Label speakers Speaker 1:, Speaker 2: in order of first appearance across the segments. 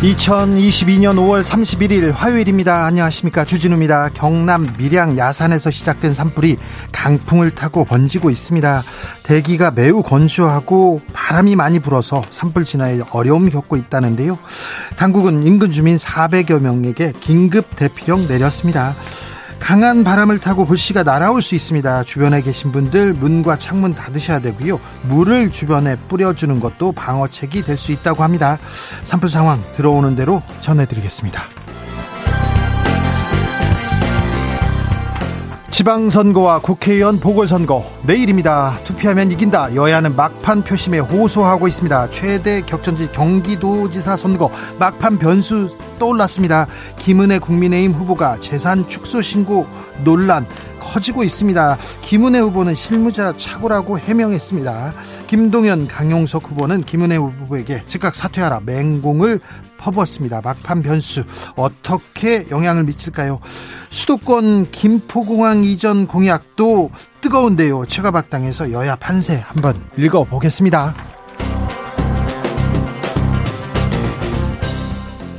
Speaker 1: 2022년 5월 31일 화요일입니다. 안녕하십니까. 주진우입니다. 경남 밀양 야산에서 시작된 산불이 강풍을 타고 번지고 있습니다. 대기가 매우 건조하고 바람이 많이 불어서 산불 진화에 어려움 겪고 있다는데요. 당국은 인근 주민 400여 명에게 긴급 대피령 내렸습니다. 강한 바람을 타고 불씨가 날아올 수 있습니다. 주변에 계신 분들 문과 창문 닫으셔야 되고요. 물을 주변에 뿌려주는 것도 방어책이 될 수 있다고 합니다. 산불 상황 들어오는 대로 전해드리겠습니다. 지방선거와 국회의원 보궐선거 내일입니다. 투표하면 이긴다. 여야는 막판 표심에 호소하고 있습니다. 최대 격전지 경기도지사 선거 막판 변수 떠올랐습니다. 김은혜 국민의힘 후보가 재산 축소 신고 논란 커지고 있습니다. 김은혜 후보는 실무자 착오라고 해명했습니다. 김동연 강용석 후보는 김은혜 후보에게 즉각 사퇴하라 맹공을 퍼부었습니다. 막판 변수 어떻게 영향을 미칠까요? 수도권 김포공항 이전 공약도 뜨거운데요. 최가박당에서 여야 판세 한번 읽어보겠습니다.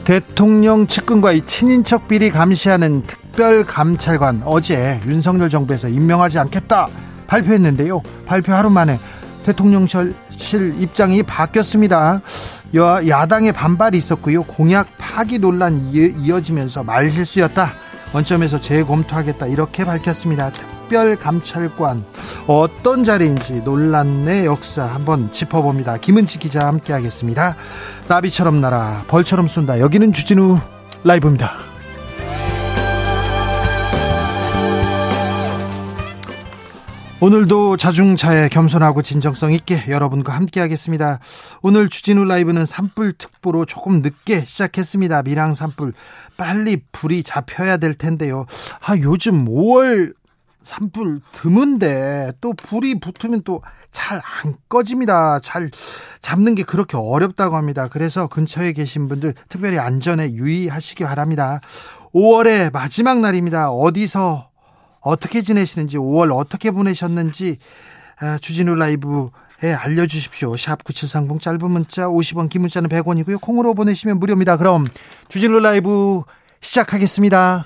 Speaker 1: 대통령 측근과의 친인척 비리 감시하는 특별감찰관 어제 윤석열 정부에서 임명하지 않겠다 발표했는데요. 발표 하루 만에 대통령실 입장이 바뀌었습니다. 여, 야당의 반발이 있었고요. 공약 파기 논란이 이어지면서 말실수였다. 원점에서 재검토하겠다 이렇게 밝혔습니다. 특별감찰관 어떤 자리인지 논란의 역사 한번 짚어봅니다. 김은지 기자 함께하겠습니다. 나비처럼 날아 벌처럼 쏜다. 여기는 주진우 라이브입니다. 오늘도 자중차에 겸손하고 진정성 있게 여러분과 함께하겠습니다. 오늘 주진우 라이브는 산불 특보로 조금 늦게 시작했습니다. 밀양 산불 빨리 불이 잡혀야 될 텐데요. 아 요즘 5월 산불 드문데 또 불이 붙으면 또 잘 안 꺼집니다. 잘 잡는 게 그렇게 어렵다고 합니다. 그래서 근처에 계신 분들 특별히 안전에 유의하시기 바랍니다. 5월의 마지막 날입니다. 어디서 어떻게 지내시는지 5월 어떻게 보내셨는지 아, 주진우 라이브에 알려주십시오. 샵 9730 짧은 문자 50원 긴 문자는 100원이고요. 콩으로 보내시면 무료입니다. 그럼 주진우 라이브 시작하겠습니다.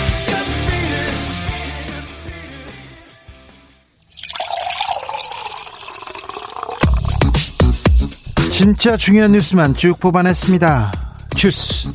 Speaker 1: 진짜 중요한 뉴스만 쭉 뽑아냈습니다. 주스.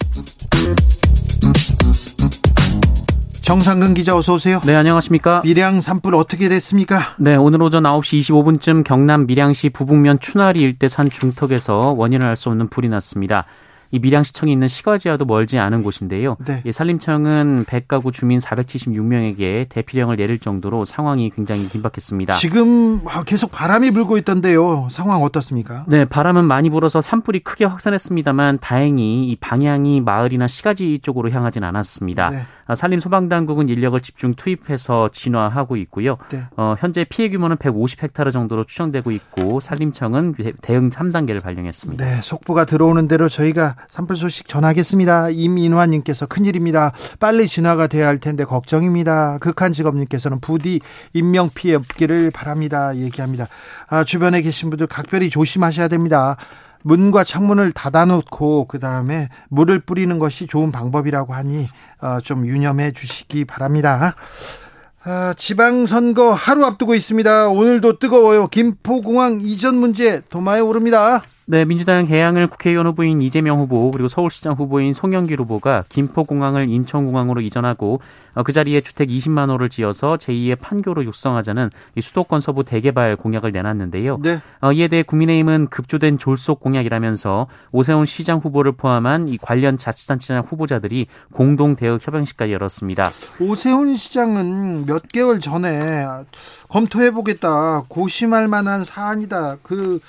Speaker 1: 정상근 기자 어서 오세요.
Speaker 2: 네, 안녕하십니까?
Speaker 1: 밀양 산불 어떻게 됐습니까?
Speaker 2: 네, 오늘 오전 9시 25분쯤 경남 밀양시 부북면 추나리 일대 산 중턱에서 원인을 알 수 없는 불이 났습니다. 이 밀양시청이 있는 시가지와도 멀지 않은 곳인데요. 네. 이 산림청은 100가구 주민 476명에게 대피령을 내릴 정도로 상황이 굉장히 긴박했습니다.
Speaker 1: 지금 계속 바람이 불고 있던데요. 상황 어떻습니까?
Speaker 2: 네, 바람은 많이 불어서 산불이 크게 확산했습니다만 다행히 이 방향이 마을이나 시가지 쪽으로 향하진 않았습니다. 네. 아, 산림 소방당국은 인력을 집중 투입해서 진화하고 있고요. 네. 어, 현재 피해 규모는 150헥타르 정도로 추정되고 있고 산림청은 대응 3단계를 발령했습니다.
Speaker 1: 네, 속보가 들어오는 대로 저희가 산불 소식 전하겠습니다. 임인환님께서 큰일입니다. 빨리 진화가 돼야 할 텐데 걱정입니다. 극한 직업님께서는 부디 인명 피해 없기를 바랍니다. 얘기합니다. 아, 주변에 계신 분들 각별히 조심하셔야 됩니다. 문과 창문을 닫아놓고 그 다음에 물을 뿌리는 것이 좋은 방법이라고 하니 어, 좀 유념해 주시기 바랍니다. 아, 지방선거 하루 앞두고 있습니다. 오늘도 뜨거워요. 김포공항 이전 문제 도마에 오릅니다.
Speaker 2: 네, 민주당 개항을 국회의원 후보인 이재명 후보 그리고 서울시장 후보인 송영길 후보가 김포공항을 인천공항으로 이전하고 어, 그 자리에 주택 20만 호를 지어서 제2의 판교로 육성하자는 수도권 서부 대개발 공약을 내놨는데요. 네. 어, 이에 대해 국민의힘은 급조된 졸속 공약이라면서 오세훈 시장 후보를 포함한 이 관련 자치단체장 후보자들이 공동 대응 협약식까지 열었습니다.
Speaker 1: 오세훈 시장은 몇 개월 전에 검토해보겠다 고심할 만한 사안이다 그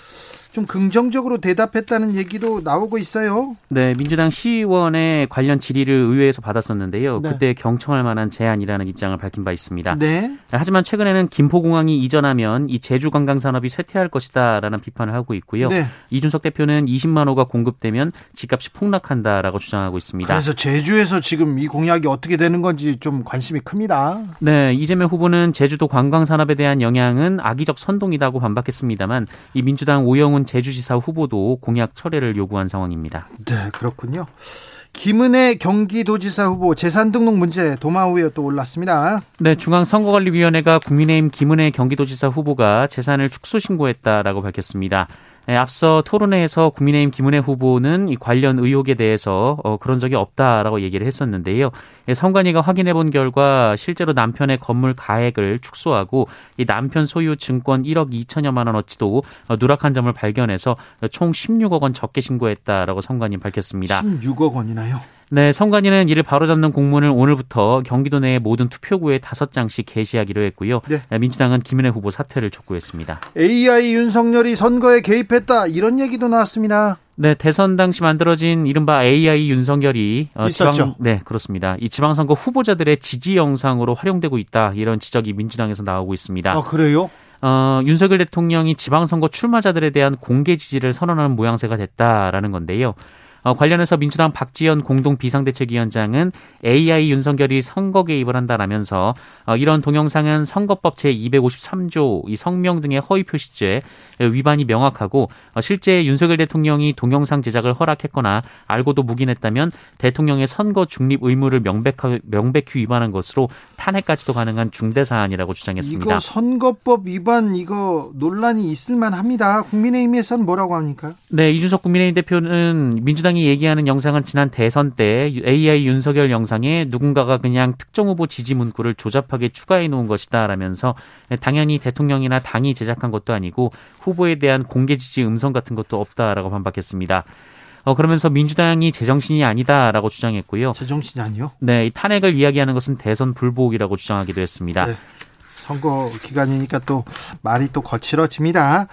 Speaker 1: 좀 긍정적으로 대답했다는 얘기도 나오고 있어요.
Speaker 2: 네, 민주당 시의원의 관련 질의를 의회에서 받았었는데요. 네. 그때 경청할 만한 제안이라는 입장을 밝힌 바 있습니다. 네. 하지만 최근에는 김포공항이 이전하면 이 제주 관광 산업이 쇠퇴할 것이다라는 비판을 하고 있고요. 네. 이준석 대표는 20만 호가 공급되면 집값이 폭락한다라고 주장하고 있습니다.
Speaker 1: 그래서 제주에서 지금 이 공약이 어떻게 되는 건지 좀 관심이 큽니다.
Speaker 2: 네, 이재명 후보는 제주도 관광 산업에 대한 영향은 악의적 선동이라고 반박했습니다만 이 민주당 오영훈 제주지사 후보도 공약 철회를 요구한 상황입니다.
Speaker 1: 네, 그렇군요. 김은혜 경기도지사 후보 재산 등록 문제 도마 위에 또 올랐습니다.
Speaker 2: 네, 중앙선거관리위원회가 국민의힘 김은혜 경기도지사 후보가 재산을 축소 신고했다라고 밝혔습니다. 네, 앞서 토론회에서 국민의힘 김은혜 후보는 이 관련 의혹에 대해서 어, 그런 적이 없다라고 얘기를 했었는데요. 예, 성관이가 확인해 본 결과 실제로 남편의 건물 가액을 축소하고 이 남편 소유 증권 1억 2천여만 원어치도 어, 누락한 점을 발견해서 총 16억 원 적게 신고했다라고 성관이 밝혔습니다.
Speaker 1: 16억 원이나요?
Speaker 2: 네, 선관위는 이를 바로잡는 공문을 오늘부터 경기도 내 모든 투표구에 다섯 장씩 게시하기로 했고요. 네. 네. 민주당은 김은혜 후보 사퇴를 촉구했습니다.
Speaker 1: AI 윤석열이 선거에 개입했다 이런 얘기도 나왔습니다.
Speaker 2: 네, 대선 당시 만들어진 이른바 AI 윤석열이 어, 지방 네 그렇습니다. 이 지방 선거 후보자들의 지지 영상으로 활용되고 있다 이런 지적이 민주당에서 나오고 있습니다.
Speaker 1: 아 그래요?
Speaker 2: 어, 윤석열 대통령이 지방선거 출마자들에 대한 공개 지지를 선언하는 모양새가 됐다라는 건데요. 어, 관련해서 민주당 박지원 공동 비상대책위원장은 AI 윤석열이 선거 개입을 한다라면서 어, 이런 동영상은 선거법 제 253조 이 성명 등의 허위 표시죄 위반이 명확하고 어, 실제 윤석열 대통령이 동영상 제작을 허락했거나 알고도 묵인했다면 대통령의 선거 중립 의무를 명백하, 명백히 위반한 것으로 탄핵까지도 가능한 중대 사안이라고 주장했습니다.
Speaker 1: 이거 선거법 위반 이거 논란이 있을 만합니다. 국민의힘에서는 뭐라고 합니까?
Speaker 2: 네, 이준석 국민의힘 대표는 민주당 민주당이 얘기하는 영상은 지난 대선 때 AI 윤석열 영상에 누군가가 그냥 특정 후보 지지 문구를 조잡하게 추가해 놓은 것이다라면서 당연히 대통령이나 당이 제작한 것도 아니고 후보에 대한 공개 지지 음성 같은 것도 없다라고 반박했습니다. 어, 그러면서 민주당이 제정신이 아니다라고 주장했고요.
Speaker 1: 제정신이 아니요?
Speaker 2: 네, 탄핵을 이야기하는 것은 대선 불복이라고 주장하기도 했습니다. 네,
Speaker 1: 선거 기간이니까 또 말이 또 거칠어집니다.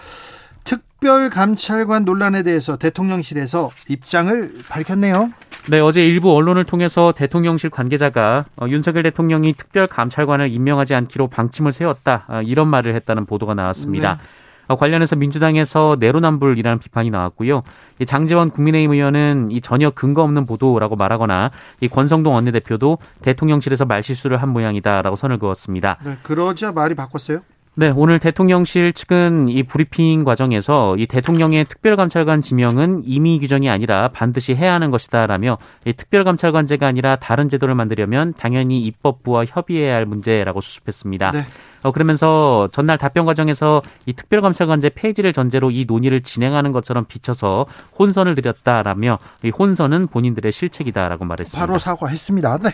Speaker 1: 특별감찰관 논란에 대해서 대통령실에서 입장을 밝혔네요.
Speaker 2: 네, 어제 일부 언론을 통해서 대통령실 관계자가 어, 윤석열 대통령이 특별감찰관을 임명하지 않기로 방침을 세웠다 어, 이런 말을 했다는 보도가 나왔습니다. 네. 어, 관련해서 민주당에서 내로남불이라는 비판이 나왔고요. 장재원 국민의힘 의원은 이 전혀 근거 없는 보도라고 말하거나 이 권성동 원내대표도 대통령실에서 말실수를 한 모양이다라고 선을 그었습니다.
Speaker 1: 네, 그러자 말이 바꿨어요?
Speaker 2: 네, 오늘 대통령실 측은 이 브리핑 과정에서 이 대통령의 특별감찰관 지명은 임의 규정이 아니라 반드시 해야 하는 것이다라며 이 특별감찰관제가 아니라 다른 제도를 만들려면 당연히 입법부와 협의해야 할 문제라고 수습했습니다. 네. 어, 그러면서 전날 답변 과정에서 이 특별감찰관제 폐지를 전제로 이 논의를 진행하는 것처럼 비춰서 혼선을 드렸다라며 이 혼선은 본인들의 실책이다라고 말했습니다.
Speaker 1: 바로 사과했습니다. 네.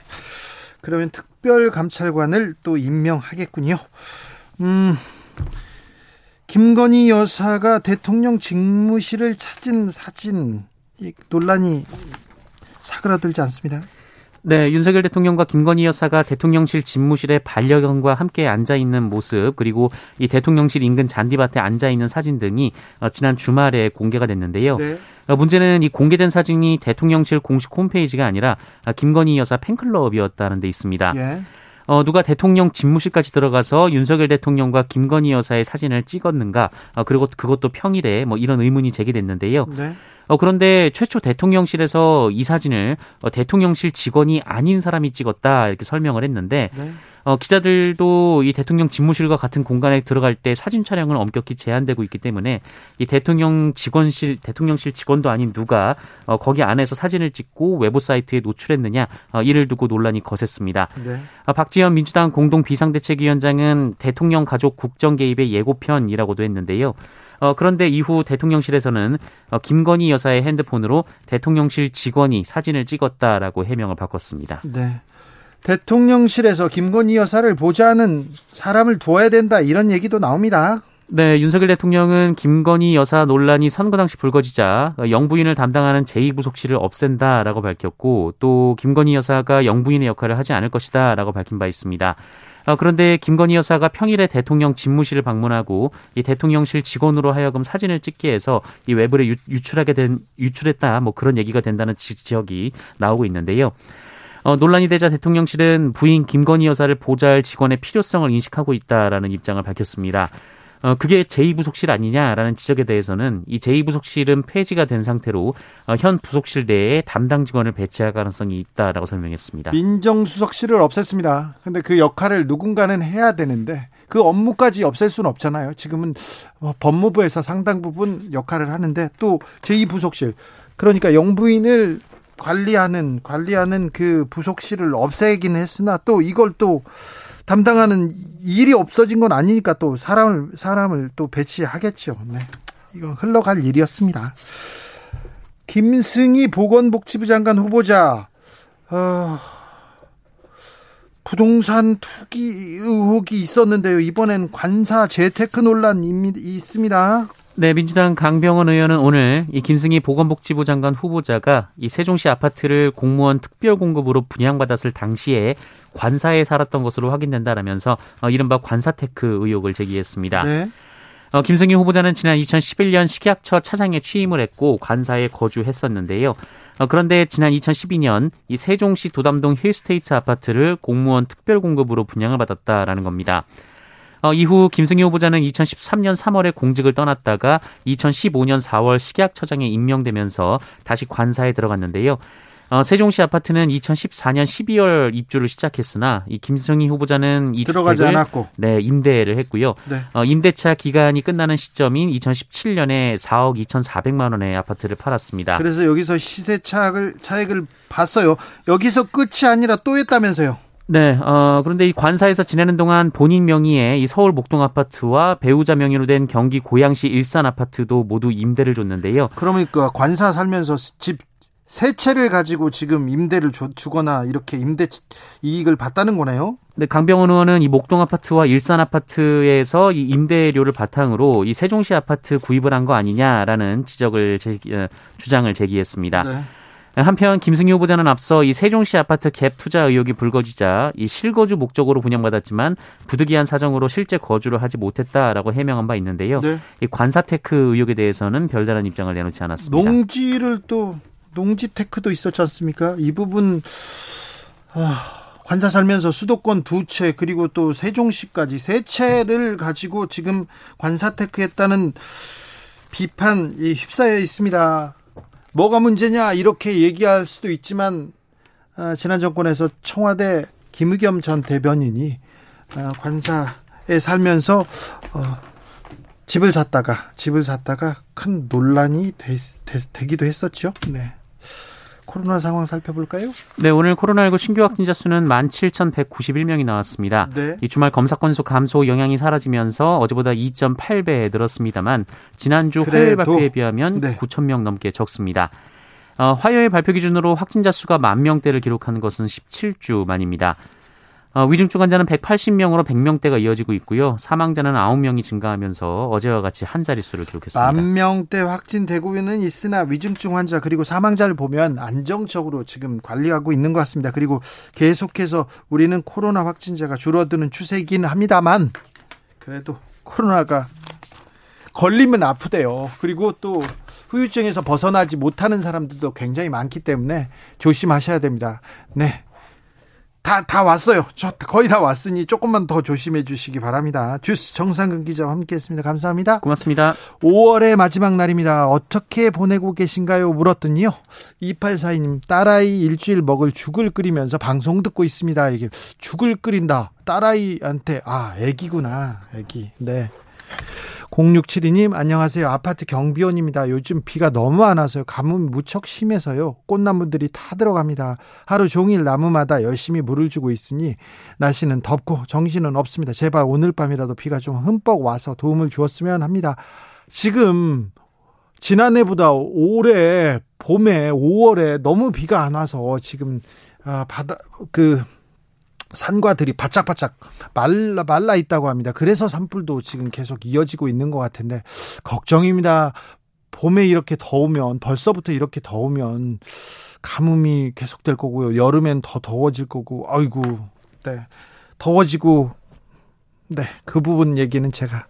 Speaker 1: 그러면 특별감찰관을 또 임명하겠군요. 음, 김건희 여사가 대통령 직무실을 찾은 사진 이 논란이 사그라들지 않습니다.
Speaker 2: 네, 윤석열 대통령과 김건희 여사가 대통령실 집무실에 반려견과 함께 앉아 있는 모습 그리고 이 대통령실 인근 잔디밭에 앉아 있는 사진 등이 어, 지난 주말에 공개가 됐는데요. 네. 어, 문제는 이 공개된 사진이 대통령실 공식 홈페이지가 아니라 아, 김건희 여사 팬클럽이었다는 데 있습니다. 예. 어, 누가 대통령 집무실까지 들어가서 윤석열 대통령과 김건희 여사의 사진을 찍었는가? 어, 그리고 그것도 평일에 뭐 이런 의문이 제기됐는데요. 네. 어, 그런데 최초 대통령실에서 이 사진을 어, 대통령실 직원이 아닌 사람이 찍었다 이렇게 설명을 했는데 네. 어, 기자들도 이 대통령 집무실과 같은 공간에 들어갈 때 사진 촬영은 엄격히 제한되고 있기 때문에 이 대통령 직원실 대통령실 직원도 아닌 누가 어, 거기 안에서 사진을 찍고 외부 사이트에 노출했느냐 어, 이를 두고 논란이 거셌습니다. 네. 어, 박지원 민주당 공동 비상대책위원장은 대통령 가족 국정 개입의 예고편이라고도 했는데요. 어, 그런데 이후 대통령실에서는 어, 김건희 여사의 핸드폰으로 대통령실 직원이 사진을 찍었다라고 해명을 바꿨습니다.
Speaker 1: 네. 대통령실에서 김건희 여사를 보좌하는 사람을 두어야 된다 이런 얘기도 나옵니다.
Speaker 2: 네, 윤석열 대통령은 김건희 여사 논란이 선거 당시 불거지자 영부인을 담당하는 제2부속실을 없앤다라고 밝혔고 또 김건희 여사가 영부인의 역할을 하지 않을 것이다라고 밝힌 바 있습니다. 어, 그런데 김건희 여사가 평일에 대통령 집무실을 방문하고 이 대통령실 직원으로 하여금 사진을 찍게 해서 이 외부에 유, 출하게 된 유출했다 뭐 그런 얘기가 된다는 지적이 나오고 있는데요. 어, 논란이 되자 대통령실은 부인 김건희 여사를 보좌할 직원의 필요성을 인식하고 있다라는 입장을 밝혔습니다. 어, 그게 제2부속실 아니냐라는 지적에 대해서는 이 제2부속실은 폐지가 된 상태로 어, 현 부속실 내에 담당 직원을 배치할 가능성이 있다라고 설명했습니다.
Speaker 1: 민정수석실을 없앴습니다. 근데 그 역할을 누군가는 해야 되는데 그 업무까지 없앨 수는 없잖아요. 지금은 뭐 법무부에서 상당 부분 역할을 하는데 또 제2부속실 그러니까 영부인을 관리하는 관리하는 그 부속실을 없애긴 했으나 또 이걸 또 담당하는 일이 없어진 건 아니니까 또 사람을 사람을 또 배치하겠죠. 네. 이건 흘러갈 일이었습니다. 김승희 보건복지부 장관 후보자 어, 부동산 투기 의혹이 있었는데요. 이번엔 관사 재테크 논란이 있습니다.
Speaker 2: 네, 민주당 강병원 의원은 오늘 이 김승희 보건복지부 장관 후보자가 이 세종시 아파트를 공무원 특별 공급으로 분양받았을 당시에 관사에 살았던 것으로 확인된다라면서 어, 이른바 관사테크 의혹을 제기했습니다. 네. 어, 김승희 후보자는 지난 2011년 식약처 차장에 취임을 했고 관사에 거주했었는데요. 어, 그런데 지난 2012년 이 세종시 도담동 힐스테이트 아파트를 공무원 특별 공급으로 분양을 받았다라는 겁니다. 어, 이후 김승희 후보자는 2013년 3월에 공직을 떠났다가 2015년 4월 식약처장에 임명되면서 다시 관사에 들어갔는데요. 어, 세종시 아파트는 2014년 12월 입주를 시작했으나 이 김승희 후보자는 이
Speaker 1: 들어가지 않았고
Speaker 2: 네 임대를 했고요. 네. 어, 임대차 기간이 끝나는 시점인 2017년에 4억 2,400만 원의 아파트를 팔았습니다.
Speaker 1: 그래서 여기서 시세 차익을 차익을 봤어요. 여기서 끝이 아니라 또 했다면서요.
Speaker 2: 네, 어, 그런데 이 관사에서 지내는 동안 본인 명의의 이 서울 목동 아파트와 배우자 명의로 된 경기 고양시 일산 아파트도 모두 임대를 줬는데요.
Speaker 1: 그러니까 관사 살면서 집 세 채를 가지고 지금 임대를 줘, 주거나 이렇게 임대 이익을 봤다는 거네요.
Speaker 2: 네, 강병원 의원은 이 목동 아파트와 일산 아파트에서 이 임대료를 바탕으로 이 세종시 아파트 구입을 한 거 아니냐라는 지적을 제기, 어, 주장을 제기했습니다. 네. 한편 김승희 후보자는 앞서 이 세종시 아파트 갭 투자 의혹이 불거지자 이 실거주 목적으로 분양받았지만 부득이한 사정으로 실제 거주를 하지 못했다라고 해명한 바 있는데요. 네. 이 관사테크 의혹에 대해서는 별다른 입장을 내놓지 않았습니다.
Speaker 1: 농지를 또 농지 테크도 있었지 않습니까? 이 부분 아, 관사 살면서 수도권 두 채 그리고 또 세종시까지 세 채를 가지고 지금 관사 테크했다는 비판 이 휩싸여 있습니다. 뭐가 문제냐 이렇게 얘기할 수도 있지만 어, 지난 정권에서 청와대 김의겸 전 대변인이 어, 관사에 살면서 어, 집을 샀다가 집을 샀다가 큰 논란이 되, 되, 기도 했었죠. 네. 코로나 상황 살펴볼까요?
Speaker 2: 네, 오늘 코로나19 신규 확진자 수는 17,191명이 나왔습니다. 네. 이 주말 검사 건수 감소 영향이 사라지면서 어제보다 2.8배 늘었습니다만 지난주 화요일 발표에 비하면 네. 9,000명 넘게 적습니다. 어, 화요일 발표 기준으로 확진자 수가 만 명대를 기록한 것은 17주 만입니다. 어, 위중증 환자는 180명으로 100명대가 이어지고 있고요. 사망자는 9명이 증가하면서 어제와 같이 한 자릿수를 기록했습니다.
Speaker 1: 만 명대 확진되고는 있으나 위중증 환자 그리고 사망자를 보면 안정적으로 지금 관리하고 있는 것 같습니다. 그리고 계속해서 우리는 코로나 확진자가 줄어드는 추세이긴 합니다만 그래도 코로나가 걸리면 아프대요. 그리고 또 후유증에서 벗어나지 못하는 사람들도 굉장히 많기 때문에 조심하셔야 됩니다. 네. 다, 다 왔어요. 저 거의 다 왔으니 조금만 더 조심해 주시기 바랍니다. 주스 정상근 기자와 함께 했습니다. 감사합니다.
Speaker 2: 고맙습니다.
Speaker 1: 5월의 마지막 날입니다. 어떻게 보내고 계신가요? 물었더니요. 2842님, 딸아이 일주일 먹을 죽을 끓이면서 방송 듣고 있습니다. 이게 죽을 끓인다. 딸아이한테, 아, 애기구나. 애기. 네. 0672님 안녕하세요. 아파트 경비원입니다. 요즘 비가 너무 안 와서요. 가뭄 무척 심해서요. 꽃나무들이 다 들어갑니다. 하루 종일 나무마다 열심히 물을 주고 있으니 날씨는 덥고 정신은 없습니다. 제발 오늘 밤이라도 비가 좀 흠뻑 와서 도움을 주었으면 합니다. 지금 지난해보다 올해 봄에 5월에 너무 비가 안 와서 지금 아 바다 그 산과 들이 바짝바짝 말라 말라 있다고 합니다. 그래서 산불도 지금 계속 이어지고 있는 것 같은데 걱정입니다. 봄에 이렇게 더우면 벌써부터 이렇게 더우면 가뭄이 계속될 거고요. 여름엔 더 더워질 거고. 아이고. 네. 더워지고 네. 그 부분 얘기는 제가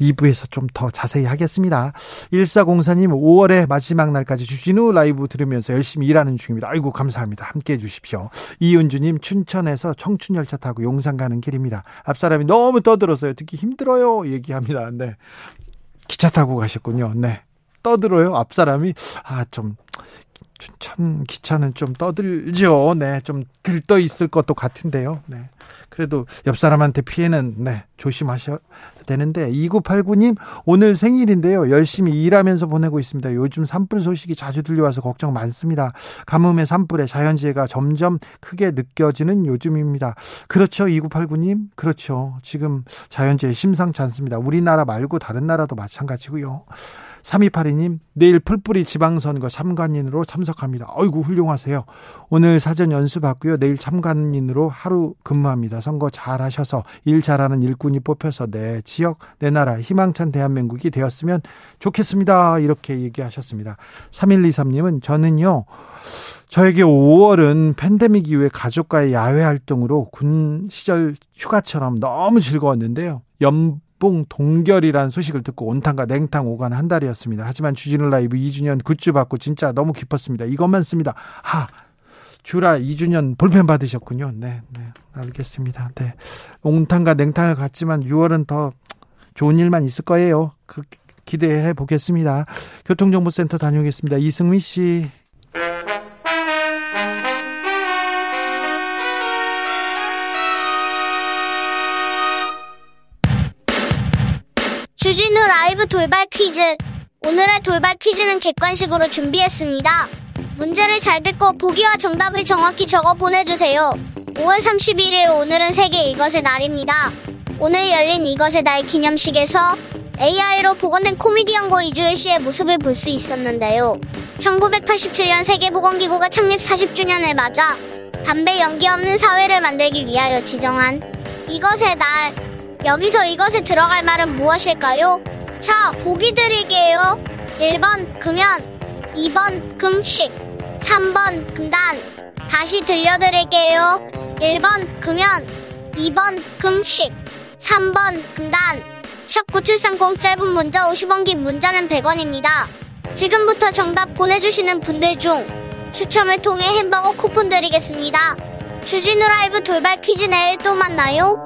Speaker 1: 2부에서 좀 더 자세히 하겠습니다. 1404님 5월의 마지막 날까지 주진우 라이브 들으면서 열심히 일하는 중입니다. 아이고 감사합니다. 함께 해 주십시오. 이은주님 춘천에서 청춘열차 타고 용산 가는 길입니다. 앞사람이 너무 떠들어서요. 듣기 힘들어요. 얘기합니다. 네. 기차 타고 가셨군요. 네. 떠들어요. 앞사람이 아 좀 춘천 기차는 좀 떠들죠. 네. 좀 들떠 있을 것도 같은데요. 네. 그래도 옆 사람한테 피해는 네, 조심하셔야 되는데 2989님 오늘 생일인데요. 열심히 일하면서 보내고 있습니다. 요즘 산불 소식이 자주 들려와서 걱정 많습니다. 가뭄의 산불에 자연재해가 점점 크게 느껴지는 요즘입니다. 그렇죠. 2989님. 그렇죠. 지금 자연재해 심상치 않습니다. 우리나라 말고 다른 나라도 마찬가지고요. 3282님, 내일 풀뿌리 지방선거 참관인으로 참석합니다. 어이구, 훌륭하세요. 오늘 사전 연수받고요. 내일 참관인으로 하루 근무합니다. 선거 잘 하셔서 일 잘하는 일꾼이 뽑혀서 내 지역, 내 나라, 희망찬 대한민국이 되었으면 좋겠습니다. 이렇게 얘기하셨습니다. 3123님은 저는요, 저에게 5월은 팬데믹 이후에 가족과의 야외 활동으로 군 시절 휴가처럼 너무 즐거웠는데요. 연봉 동결이란 소식을 듣고 온탕과 냉탕 오간 한 달이었습니다. 하지만 주진우 라이브 2주년 굿즈 받고 진짜 너무 기뻤습니다. 이것만 씁니다. 하 주라 2주년 볼펜 받으셨군요. 네, 네, 알겠습니다. 네, 온탕과 냉탕을 갔지만 6월은 더 좋은 일만 있을 거예요. 그 기대해 보겠습니다. 교통정보센터 다녀오겠습니다. 이승미 씨.
Speaker 3: 주진우 라이브 돌발 퀴즈. 오늘의 돌발 퀴즈는 객관식으로 준비했습니다. 문제를 잘 듣고 보기와 정답을 정확히 적어 보내주세요. 5월 31일 오늘은 세계 이것의 날입니다. 오늘 열린 이것의 날 기념식에서 AI로 복원된 코미디 연고 이주일 씨의 모습을 볼 수 있었는데요. 1987년 세계보건기구가 창립 40주년을 맞아 담배 연기 없는 사회를 만들기 위하여 지정한 이것의 날 여기서 이것에 들어갈 말은 무엇일까요? 자, 보기 드릴게요. 1번 금연, 2번 금식, 3번 금단. 다시 들려드릴게요. 1번 금연, 2번 금식, 3번 금단. 샵9730 짧은 문자 50원 긴 문자는 100원입니다. 지금부터 정답 보내주시는 분들 중 추첨을 통해 햄버거 쿠폰 드리겠습니다. 주진우 라이브 돌발 퀴즈 내일 또 만나요.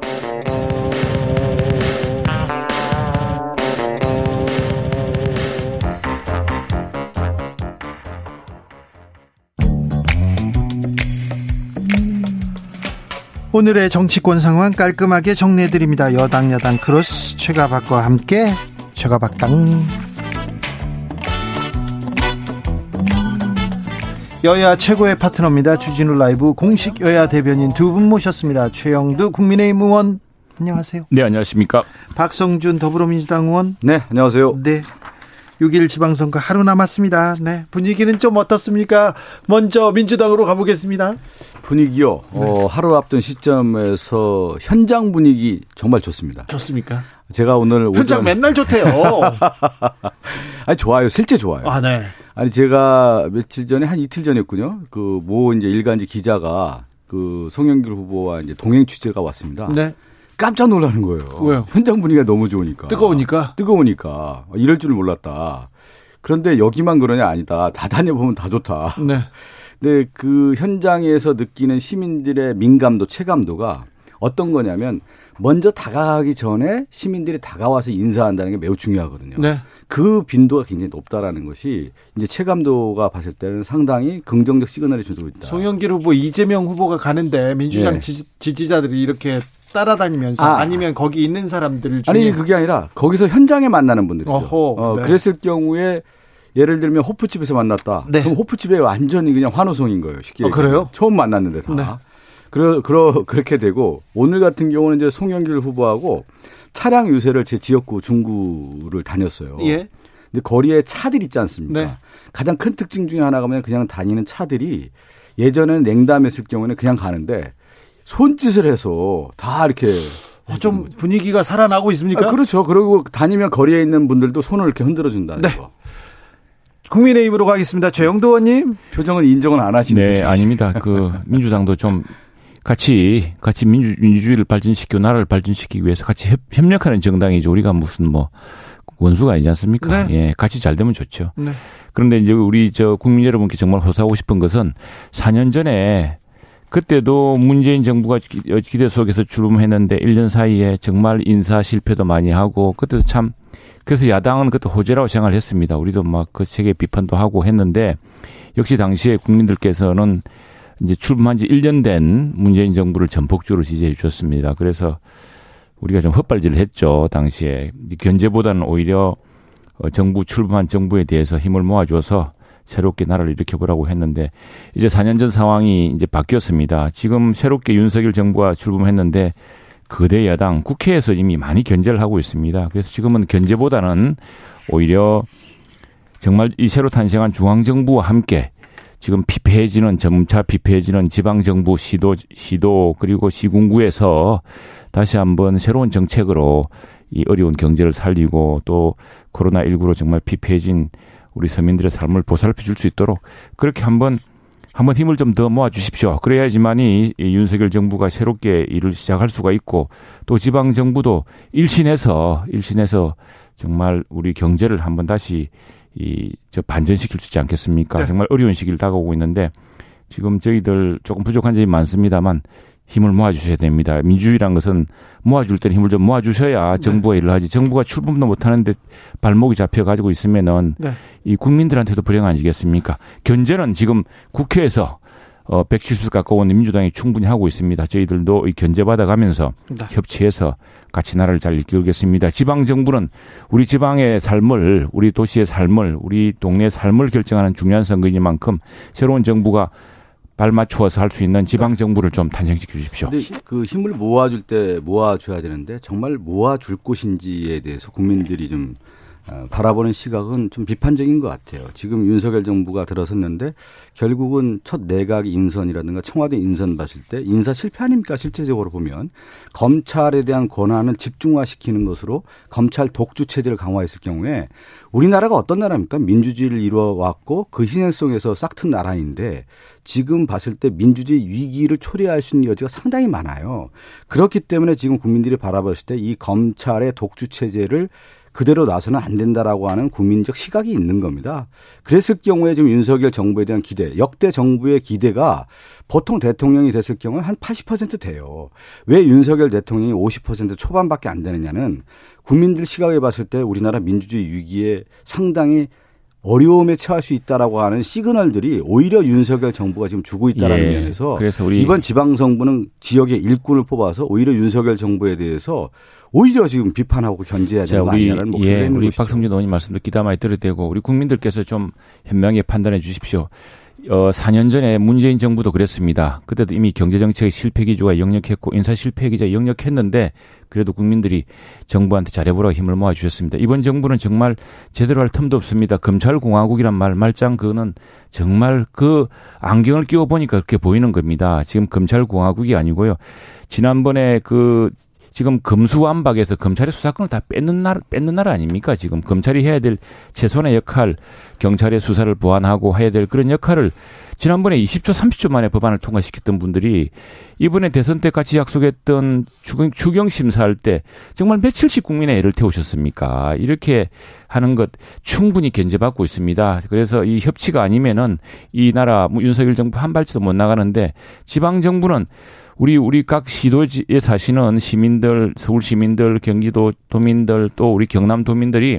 Speaker 1: 오늘의 정치권 상황 깔끔하게 정리해드립니다. 여당 야당 크로스 최가박과 함께 최가박당 여야 최고의 파트너입니다. 주진우 라이브 공식 여야 대변인 두 분 모셨습니다. 최형두 국민의힘 의원 안녕하세요.
Speaker 4: 네 안녕하십니까.
Speaker 1: 박성준 더불어민주당 의원
Speaker 4: 네 안녕하세요.
Speaker 1: 네 6일 지방선거 하루 남았습니다. 네. 분위기는 좀 어떻습니까? 먼저 민주당으로 가보겠습니다.
Speaker 4: 분위기요. 네. 어, 하루 앞둔 시점에서 현장 분위기 정말 좋습니다.
Speaker 1: 좋습니까?
Speaker 4: 제가 오늘
Speaker 1: 현장 오전... 맨날 좋대요.
Speaker 4: 아니 좋아요. 실제 좋아요.
Speaker 1: 아, 네.
Speaker 4: 아니 제가 며칠 전에 한 이틀 전이었군요. 그모 이제 일간지 기자가 그 송영길 후보와 이제 동행 취재가 왔습니다. 네. 깜짝 놀라는 거예요.
Speaker 1: 왜요?
Speaker 4: 현장 분위기가 너무 좋으니까.
Speaker 1: 뜨거우니까?
Speaker 4: 뜨거우니까. 이럴 줄 몰랐다. 그런데 여기만 그러냐 아니다. 다 다녀보면 다 좋다. 네. 근데 그 현장에서 느끼는 시민들의 민감도, 체감도가 어떤 거냐면 먼저 다가가기 전에 시민들이 다가와서 인사한다는 게 매우 중요하거든요. 네. 그 빈도가 굉장히 높다라는 것이 이제 체감도가 봤을 때는 상당히 긍정적 시그널이 주고 있다.
Speaker 1: 송영길 후보, 이재명 후보가 가는데 민주당 네. 지지, 자들이 이렇게 따라다니면서 아, 니면 거기 있는 사람들 중에
Speaker 4: 아니 그게 아니라 거기서 현장에 만나는 분들이죠. 어허, 어, 네. 그랬을 경우에 예를 들면 호프집에서 만났다. 네. 그럼 호프집에 완전히 그냥 환호성인 거예요. 쉽게. 어,
Speaker 1: 그래요?
Speaker 4: 처음 만났는데 다. 네. 그러, 그러, 그렇게 되고 오늘 같은 경우는 이제 송영길 후보하고 차량 유세를 제 지역구 중구를 다녔어요. 예. 근데 거리에 차들 있지 않습니까? 네. 가장 큰 특징 중에 하나가 뭐냐면 그냥 다니는 차들이 예전에는 냉담했을 경우는 그냥 가는데 손짓을 해서 다 이렇게
Speaker 1: 어, 좀 분위기가 살아나고 있습니까?
Speaker 4: 아, 그렇죠. 그리고 다니면 거리에 있는 분들도 손을 이렇게 흔들어 준다는 네. 거.
Speaker 1: 국민의힘으로 가겠습니다. 최영도 의원님
Speaker 4: 표정은 인정은 안 하시는
Speaker 5: 네, 아닙니다. 그 민주당도 좀 같이 같이 민주, 민주주의를 발전시키고 나라를 발전시키기 위해서 같이 협, 협력하는 정당이죠. 우리가 무슨 뭐 원수가 아니지 않습니까? 네. 예, 같이 잘 되면 좋죠. 네. 그런데 이제 우리 저 국민 여러분께 정말 호소하고 싶은 것은 4년 전에 그때도 문재인 정부가 기대 속에서 출범했는데 1년 사이에 정말 인사 실패도 많이 하고 그때도 참 그래서 야당은 그때 호재라고 생각을 했습니다. 우리도 막 그 세계 비판도 하고 했는데 역시 당시에 국민들께서는 이제 출범한 지 1년 된 문재인 정부를 전폭적으로 지지해 주셨습니다. 그래서 우리가 좀 헛발질을 했죠. 당시에. 견제보다는 오히려 어, 정부 출범한 정부에 대해서 힘을 모아줘서 새롭게 나라를 일으켜보라고 했는데 이제 4년 전 상황이 이제 바뀌었습니다. 지금 새롭게 윤석열 정부가 출범했는데 거대 야당 국회에서 이미 많이 견제를 하고 있습니다. 그래서 지금은 견제보다는 오히려 정말 이 새로 탄생한 중앙정부와 함께 지금 피폐해지는 점차 피폐해지는 지방 정부 시도 시도 그리고 시군구에서 다시 한번 새로운 정책으로 이 어려운 경제를 살리고 또 코로나 19로 정말 피폐해진 우리 서민들의 삶을 보살펴 줄 수 있도록 그렇게 한번 한번 힘을 좀 더 모아 주십시오. 그래야지만이 이 윤석열 정부가 새롭게 일을 시작할 수가 있고 또 지방 정부도 일신해서 일신해서 정말 우리 경제를 한번 다시 이 저 반전시킬 수 있지 않겠습니까? 네. 정말 어려운 시기를 다가오고 있는데 지금 저희들 조금 부족한 점이 많습니다만 힘을 모아주셔야 됩니다. 민주주의란 것은 모아줄 때는 힘을 좀 모아주셔야 네. 정부가 네. 일을 하지. 정부가 출범도 못하는데 발목이 잡혀가지고 있으면은 네. 이 국민들한테도 불행 아니겠습니까? 견제는 지금 국회에서 어, 170석 가까운 민주당이 충분히 하고 있습니다. 저희들도 이 견제받아 가면서 네. 협치해서 같이 나라를 잘 이끌겠습니다. 지방 정부는 우리 지방의 삶을, 우리 도시의 삶을, 우리 동네의 삶을 결정하는 중요한 선거이니만큼 새로운 정부가 발맞추어서 할 수 있는 지방 정부를 좀 탄생시켜 주십시오.
Speaker 4: 그 힘을 모아줄 때 모아줘야 되는데 정말 모아줄 곳인지에 대해서 국민들이 좀 어, 바라보는 시각은 좀 비판적인 것 같아요. 지금 윤석열 정부가 들어섰는데 결국은 첫 내각 인선이라든가 청와대 인선 봤을 때 인사 실패 아닙니까? 실제적으로 보면 검찰에 대한 권한을 집중화시키는 것으로 검찰 독주 체제를 강화했을 경우에 우리나라가 어떤 나라입니까? 민주주의를 이루어왔고 그 희생성에서 싹튼 나라인데 지금 봤을 때 민주주의 위기를 초래할 수 있는 여지가 상당히 많아요. 그렇기 때문에 지금 국민들이 바라봤을 때 이 검찰의 독주 체제를 그대로 놔서는 안 된다라고 하는 국민적 시각이 있는 겁니다. 그랬을 경우에 지금 윤석열 정부에 대한 기대, 역대 정부의 기대가 보통 대통령이 됐을 경우에 한 80% 돼요. 왜 윤석열 대통령이 50% 초반밖에 안 되느냐는 국민들 시각에 봤을 때 우리나라 민주주의 위기에 상당히 어려움에 처할 수 있다라고 하는 시그널들이 오히려 윤석열 정부가 지금 주고 있다라는 예. 면에서 그래서 우리 이번 지방정부는 지역의 일꾼을 뽑아서 오히려 윤석열 정부에 대해서 오히려 지금 비판하고 견제해야 되는 거 아니냐는 목소리가 예,
Speaker 5: 우리 박성준 의원님 말씀도 기다 많이 들을 때고 우리 국민들께서 좀 현명히 판단해 주십시오. 어, 4년 전에 문재인 정부도 그랬습니다. 그때도 이미 경제정책의 실패 기조가 역력했고 인사 실패 기조가 역력했는데 그래도 국민들이 정부한테 잘해보라고 힘을 모아주셨습니다. 이번 정부는 정말 제대로 할 틈도 없습니다. 검찰공화국이란 말, 말짱 그거는 정말 그 안경을 끼워보니까 그렇게 보이는 겁니다. 지금 검찰공화국이 아니고요. 지난번에 그 지금 검수완박에서 검찰의 수사권을 다 뺏는 나라 뺏는 나라 아닙니까? 지금 검찰이 해야 될 최소한의 역할, 경찰의 수사를 보완하고 해야 될 그런 역할을 지난번에 20초, 30초 만에 법안을 통과시켰던 분들이 이번에 대선 때 같이 약속했던 추경, 추경 심사할 때 정말 며칠씩 국민의 애를 태우셨습니까? 이렇게 하는 것 충분히 견제받고 있습니다. 그래서 이 협치가 아니면은 이 나라 뭐 윤석열 정부 한 발치도 못 나가는데 지방 정부는 우리 우리 각 시도에 사시는 시민들, 서울 시민들, 경기도 도민들 또 우리 경남 도민들이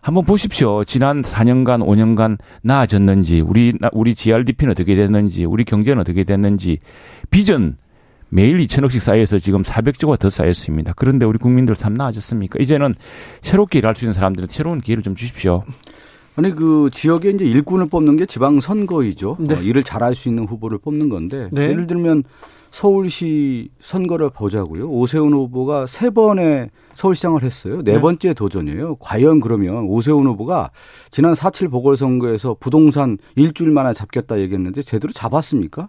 Speaker 5: 한번 보십시오. 지난 4년간, 5년간 나아졌는지, 우리 우리 GRDP는 어떻게 됐는지, 우리 경제는 어떻게 됐는지 비전 매일 2천억씩 쌓여서 지금 400조가 더 쌓였습니다. 그런데 우리 국민들 삶 나아졌습니까? 이제는 새롭게 일할 수 있는 사람들은 새로운 기회를 좀 주십시오.
Speaker 4: 아니 그 지역에 이제 일꾼을 뽑는 게 지방 선거이죠. 네. 어, 일을 잘할 수 있는 후보를 뽑는 건데 네. 예를 들면 서울시 선거를 보자고요. 오세훈 후보가 세 번의 서울시장을 했어요. 네, 네. 번째 도전이에요. 과연 그러면 오세훈 후보가 지난 4.7 보궐선거에서 부동산 일주일 만에 잡겠다 얘기했는데 제대로 잡았습니까?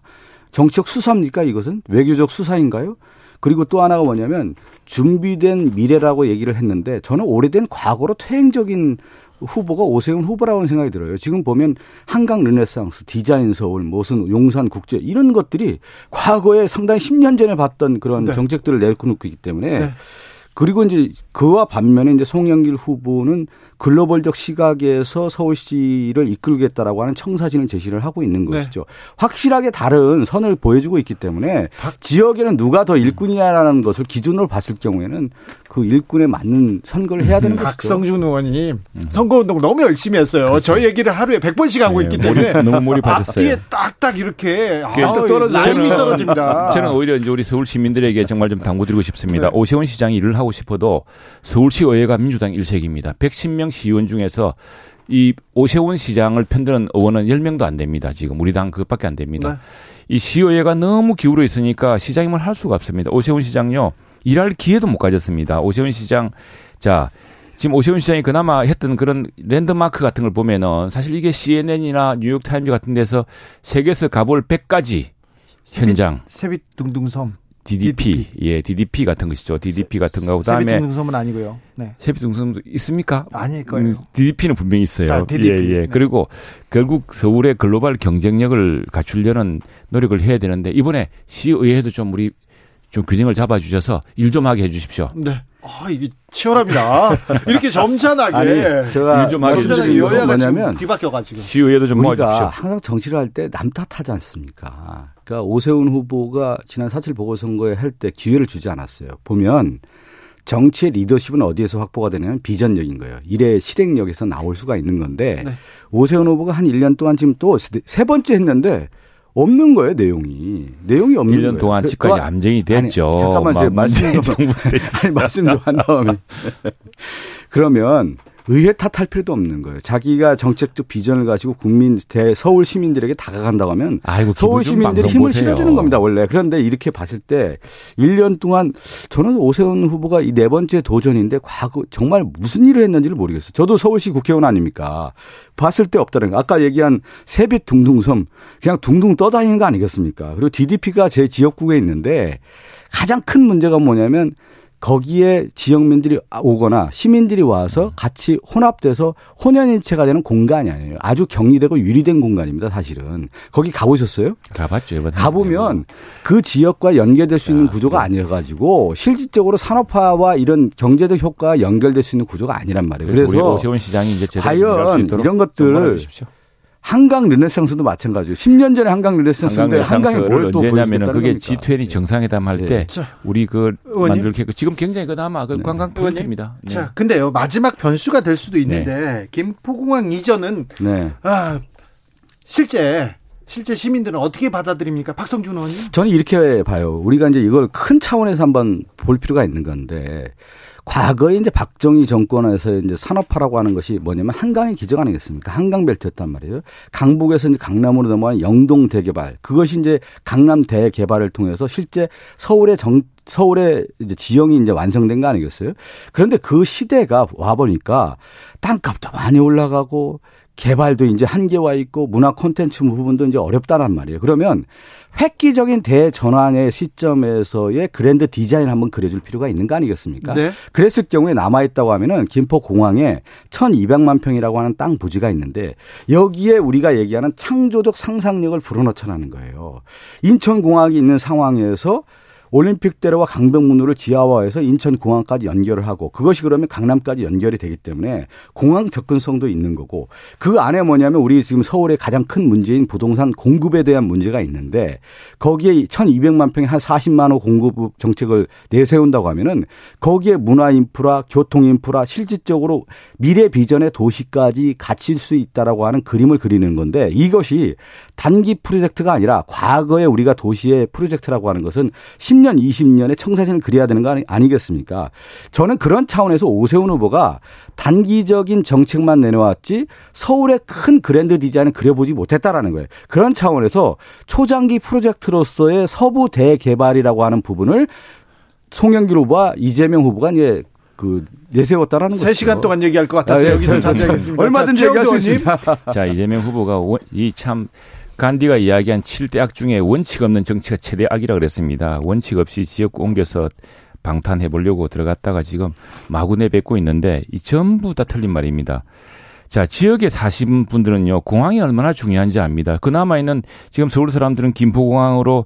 Speaker 4: 정치적 수사입니까 이것은? 외교적 수사인가요? 그리고 또 하나가 뭐냐면 준비된 미래라고 얘기를 했는데 저는 오래된 과거로 퇴행적인 후보가 오세훈 후보라고 생각이 들어요. 지금 보면 한강 르네상스, 디자인 서울, 무슨 용산 국제 이런 것들이 과거에 상당히 10년 전에 봤던 그런 네. 정책들을 내놓고 있기 때문에 네. 그리고 이제 그와 반면에 이제 송영길 후보는 글로벌적 시각에서 서울시를 이끌겠다라고 하는 청사진을 제시를 하고 있는 네. 것이죠. 확실하게 다른 선을 보여주고 있기 때문에 박... 지역에는 누가 더 일꾼이냐라는 것을 기준으로 봤을 경우에는 그 일꾼에 맞는 선거를 해야 되는
Speaker 1: 거죠. 박성준 의원님 선거운동을 너무 열심히 했어요. 그렇죠. 저희 얘기를 하루에 100번씩 하고 네, 있기 때문에
Speaker 5: 너무 몰입하셨어요.
Speaker 1: 앞뒤에 딱딱 이렇게 아, 떨어져 라인이 떨어집니다.
Speaker 5: 저는 오히려 이제 우리 서울 시민들에게 정말 좀 당부드리고 싶습니다. 네. 오세훈 시장이 일을 하고 싶어도 서울시 의회가 민주당 일색입니다. 110명 시의원 중에서 이 오세훈 시장을 편드는 의원은 10명도 안 됩니다. 지금 우리 당 그것밖에 안 됩니다. 네. 이 시의회가 너무 기울어 있으니까 시장이 일을 할 수가 없습니다. 오세훈 시장요. 일할 기회도 못 가졌습니다. 오세훈 시장 자 지금 오세훈 시장이 그나마 했던 그런 랜드마크 같은 걸 보면은 사실 이게 CNN이나 뉴욕 타임즈 같은 데서 세계에서 가볼 100가지 현장
Speaker 1: 세빛 둥둥섬
Speaker 5: DDP, DDP, 예, DDP 같은 것이죠. DDP 같은 거. 그다음에
Speaker 1: 세빛둥섬은 아니고요. 네.
Speaker 5: 세빛둥섬도 있습니까?
Speaker 1: 아닐 거예요. 음,
Speaker 5: DDP는 분명히 있어요.
Speaker 1: 아, DDP.
Speaker 5: 예, 예. 네. 그리고 결국 서울의 글로벌 경쟁력을 갖추려는 노력을 해야 되는데 이번에 시의회도 좀 우리 좀 균형을 잡아 주셔서 일 좀 하게 해 주십시오.
Speaker 1: 네. 아 이게 치열합니다. 이렇게 점잖하게
Speaker 4: 아니, 제가 일좀 하게
Speaker 1: 점잖하게 여야가 지금 뒤바뀌어가지고
Speaker 5: 시의회도 좀 모아주십시오.
Speaker 4: 항상 정치를 할 때 남 탓하지 않습니까? 그러니까 오세훈 후보가 지난 사칠 보궐선거에 할 때 기회를 주지 않았어요. 보면 정치의 리더십은 어디에서 확보가 되냐면 비전력인 거예요. 일의 실행력에서 나올 수가 있는 건데 네. 오세훈 후보가 한 1년 동안 지금 또 세 번째 했는데 없는 거예요, 내용이. 내용이 없는 1년 거예요.
Speaker 5: 1년 동안 그, 집까지 암쟁이 됐죠.
Speaker 4: 아니, 잠깐만, 제 말씀 좀, 아니, 말씀 좀 한 다음에. 그러면 의회 탓할 필요도 없는 거예요. 자기가 정책적 비전을 가지고 국민 대 서울 시민들에게 다가간다고 하면 아이고, 서울 시민들이 힘을 보세요. 실어주는 겁니다. 원래. 그런데 이렇게 봤을 때 1년 동안 저는 오세훈 후보가 이 네 번째 도전인데 과거 정말 무슨 일을 했는지를 모르겠어요. 저도 서울시 국회의원 아닙니까? 봤을 때 없다는 거. 아까 얘기한 세빛 둥둥섬 그냥 둥둥 떠다니는 거 아니겠습니까? 그리고 DDP가 제 지역구에 있는데 가장 큰 문제가 뭐냐면 거기에 지역민들이 오거나 시민들이 와서 같이 혼합돼서 혼연일체가 되는 공간이 아니에요. 아주 격리되고 유리된 공간입니다, 사실은. 거기 가보셨어요?
Speaker 5: 가봤죠,
Speaker 4: 가보면 그 지역과 연계될 수 있는 구조가 아니어가지고 실질적으로 산업화와 이런 경제적 효과가 연결될 수 있는 구조가 아니란 말이에요.
Speaker 5: 그래서, 그래서 오세훈 시장이 이제
Speaker 4: 과연 이런 것들 한강 르네상스도 마찬가지예요. 10년 전에 한강 르네상스인데 한강이 뭘또
Speaker 5: 언제냐면은 그게 G20 정상회담 할때 네. 우리 그 만들게 지금 굉장히 그나마 그 네. 관광 포인트입니다.
Speaker 1: 네. 자, 근데요 마지막 변수가 될 수도 있는데 네. 김포공항 이전은 네. 아, 실제 실제 시민들은 어떻게 받아들입니까? 박성준 의원님?
Speaker 4: 저는 이렇게 봐요. 우리가 이제 이걸 큰 차원에서 한번 볼 필요가 있는 건데 과거에 이제 박정희 정권에서 이제 산업화라고 하는 것이 뭐냐면 한강의 기적 아니겠습니까? 한강 벨트였단 말이에요. 강북에서 이제 강남으로 넘어간 영동 대개발. 그것이 이제 강남 대개발을 통해서 실제 서울의 정 서울의 이제 지형이 이제 완성된 거 아니겠어요? 그런데 그 시대가 와 보니까 땅값도 많이 올라가고 개발도 이제 한계와 있고 문화 콘텐츠 부분도 이제 어렵다란 말이에요. 그러면 획기적인 대전환의 시점에서의 그랜드 디자인 한번 그려줄 필요가 있는 거 아니겠습니까? 네. 그랬을 경우에 남아있다고 하면은 김포공항에 1200만 평이라고 하는 땅 부지가 있는데 여기에 우리가 얘기하는 창조적 상상력을 불어넣자라는 거예요. 인천공항이 있는 상황에서 올림픽대로와 강변문로를 지하화해서 인천 공항까지 연결을 하고 그것이 그러면 강남까지 연결이 되기 때문에 공항 접근성도 있는 거고 그 안에 뭐냐면 우리 지금 서울의 가장 큰 문제인 부동산 공급에 대한 문제가 있는데 거기에 1200만 평에 한 40만 호 공급 정책을 내세운다고 하면은 거기에 문화 인프라, 교통 인프라 실질적으로 미래 비전의 도시까지 갖출 수 있다라고 하는 그림을 그리는 건데 이것이 단기 프로젝트가 아니라 과거에 우리가 도시의 프로젝트라고 하는 것은 10년, 20년의 청사진을 그려야 되는 거 아니겠습니까? 저는 그런 차원에서 오세훈 후보가 단기적인 정책만 내놓았지 서울의 큰 그랜드 디자인을 그려보지 못했다라는 거예요. 그런 차원에서 초장기 프로젝트로서의 서부 대개발이라고 하는 부분을 송영길 후보와 이재명 후보가 이제 그 내세웠다라는 거죠.
Speaker 1: 3시간 동안 얘기할 것 같아서 아, 예. 여기서 자제하겠습니다.
Speaker 4: 얼마든지 얘기할 수 있습니다.
Speaker 5: 자, 이재명 후보가 이 참 간디가 이야기한 7대악 중에 원칙 없는 정치가 최대 악이라 그랬습니다. 원칙 없이 지역 옮겨서 방탄해 보려고 들어갔다가 지금 마구 내 뱉고 있는데 이 전부 다 틀린 말입니다. 자, 지역에 사신 분들은요, 공항이 얼마나 중요한지 압니다. 그나마 있는 지금 서울 사람들은 김포공항으로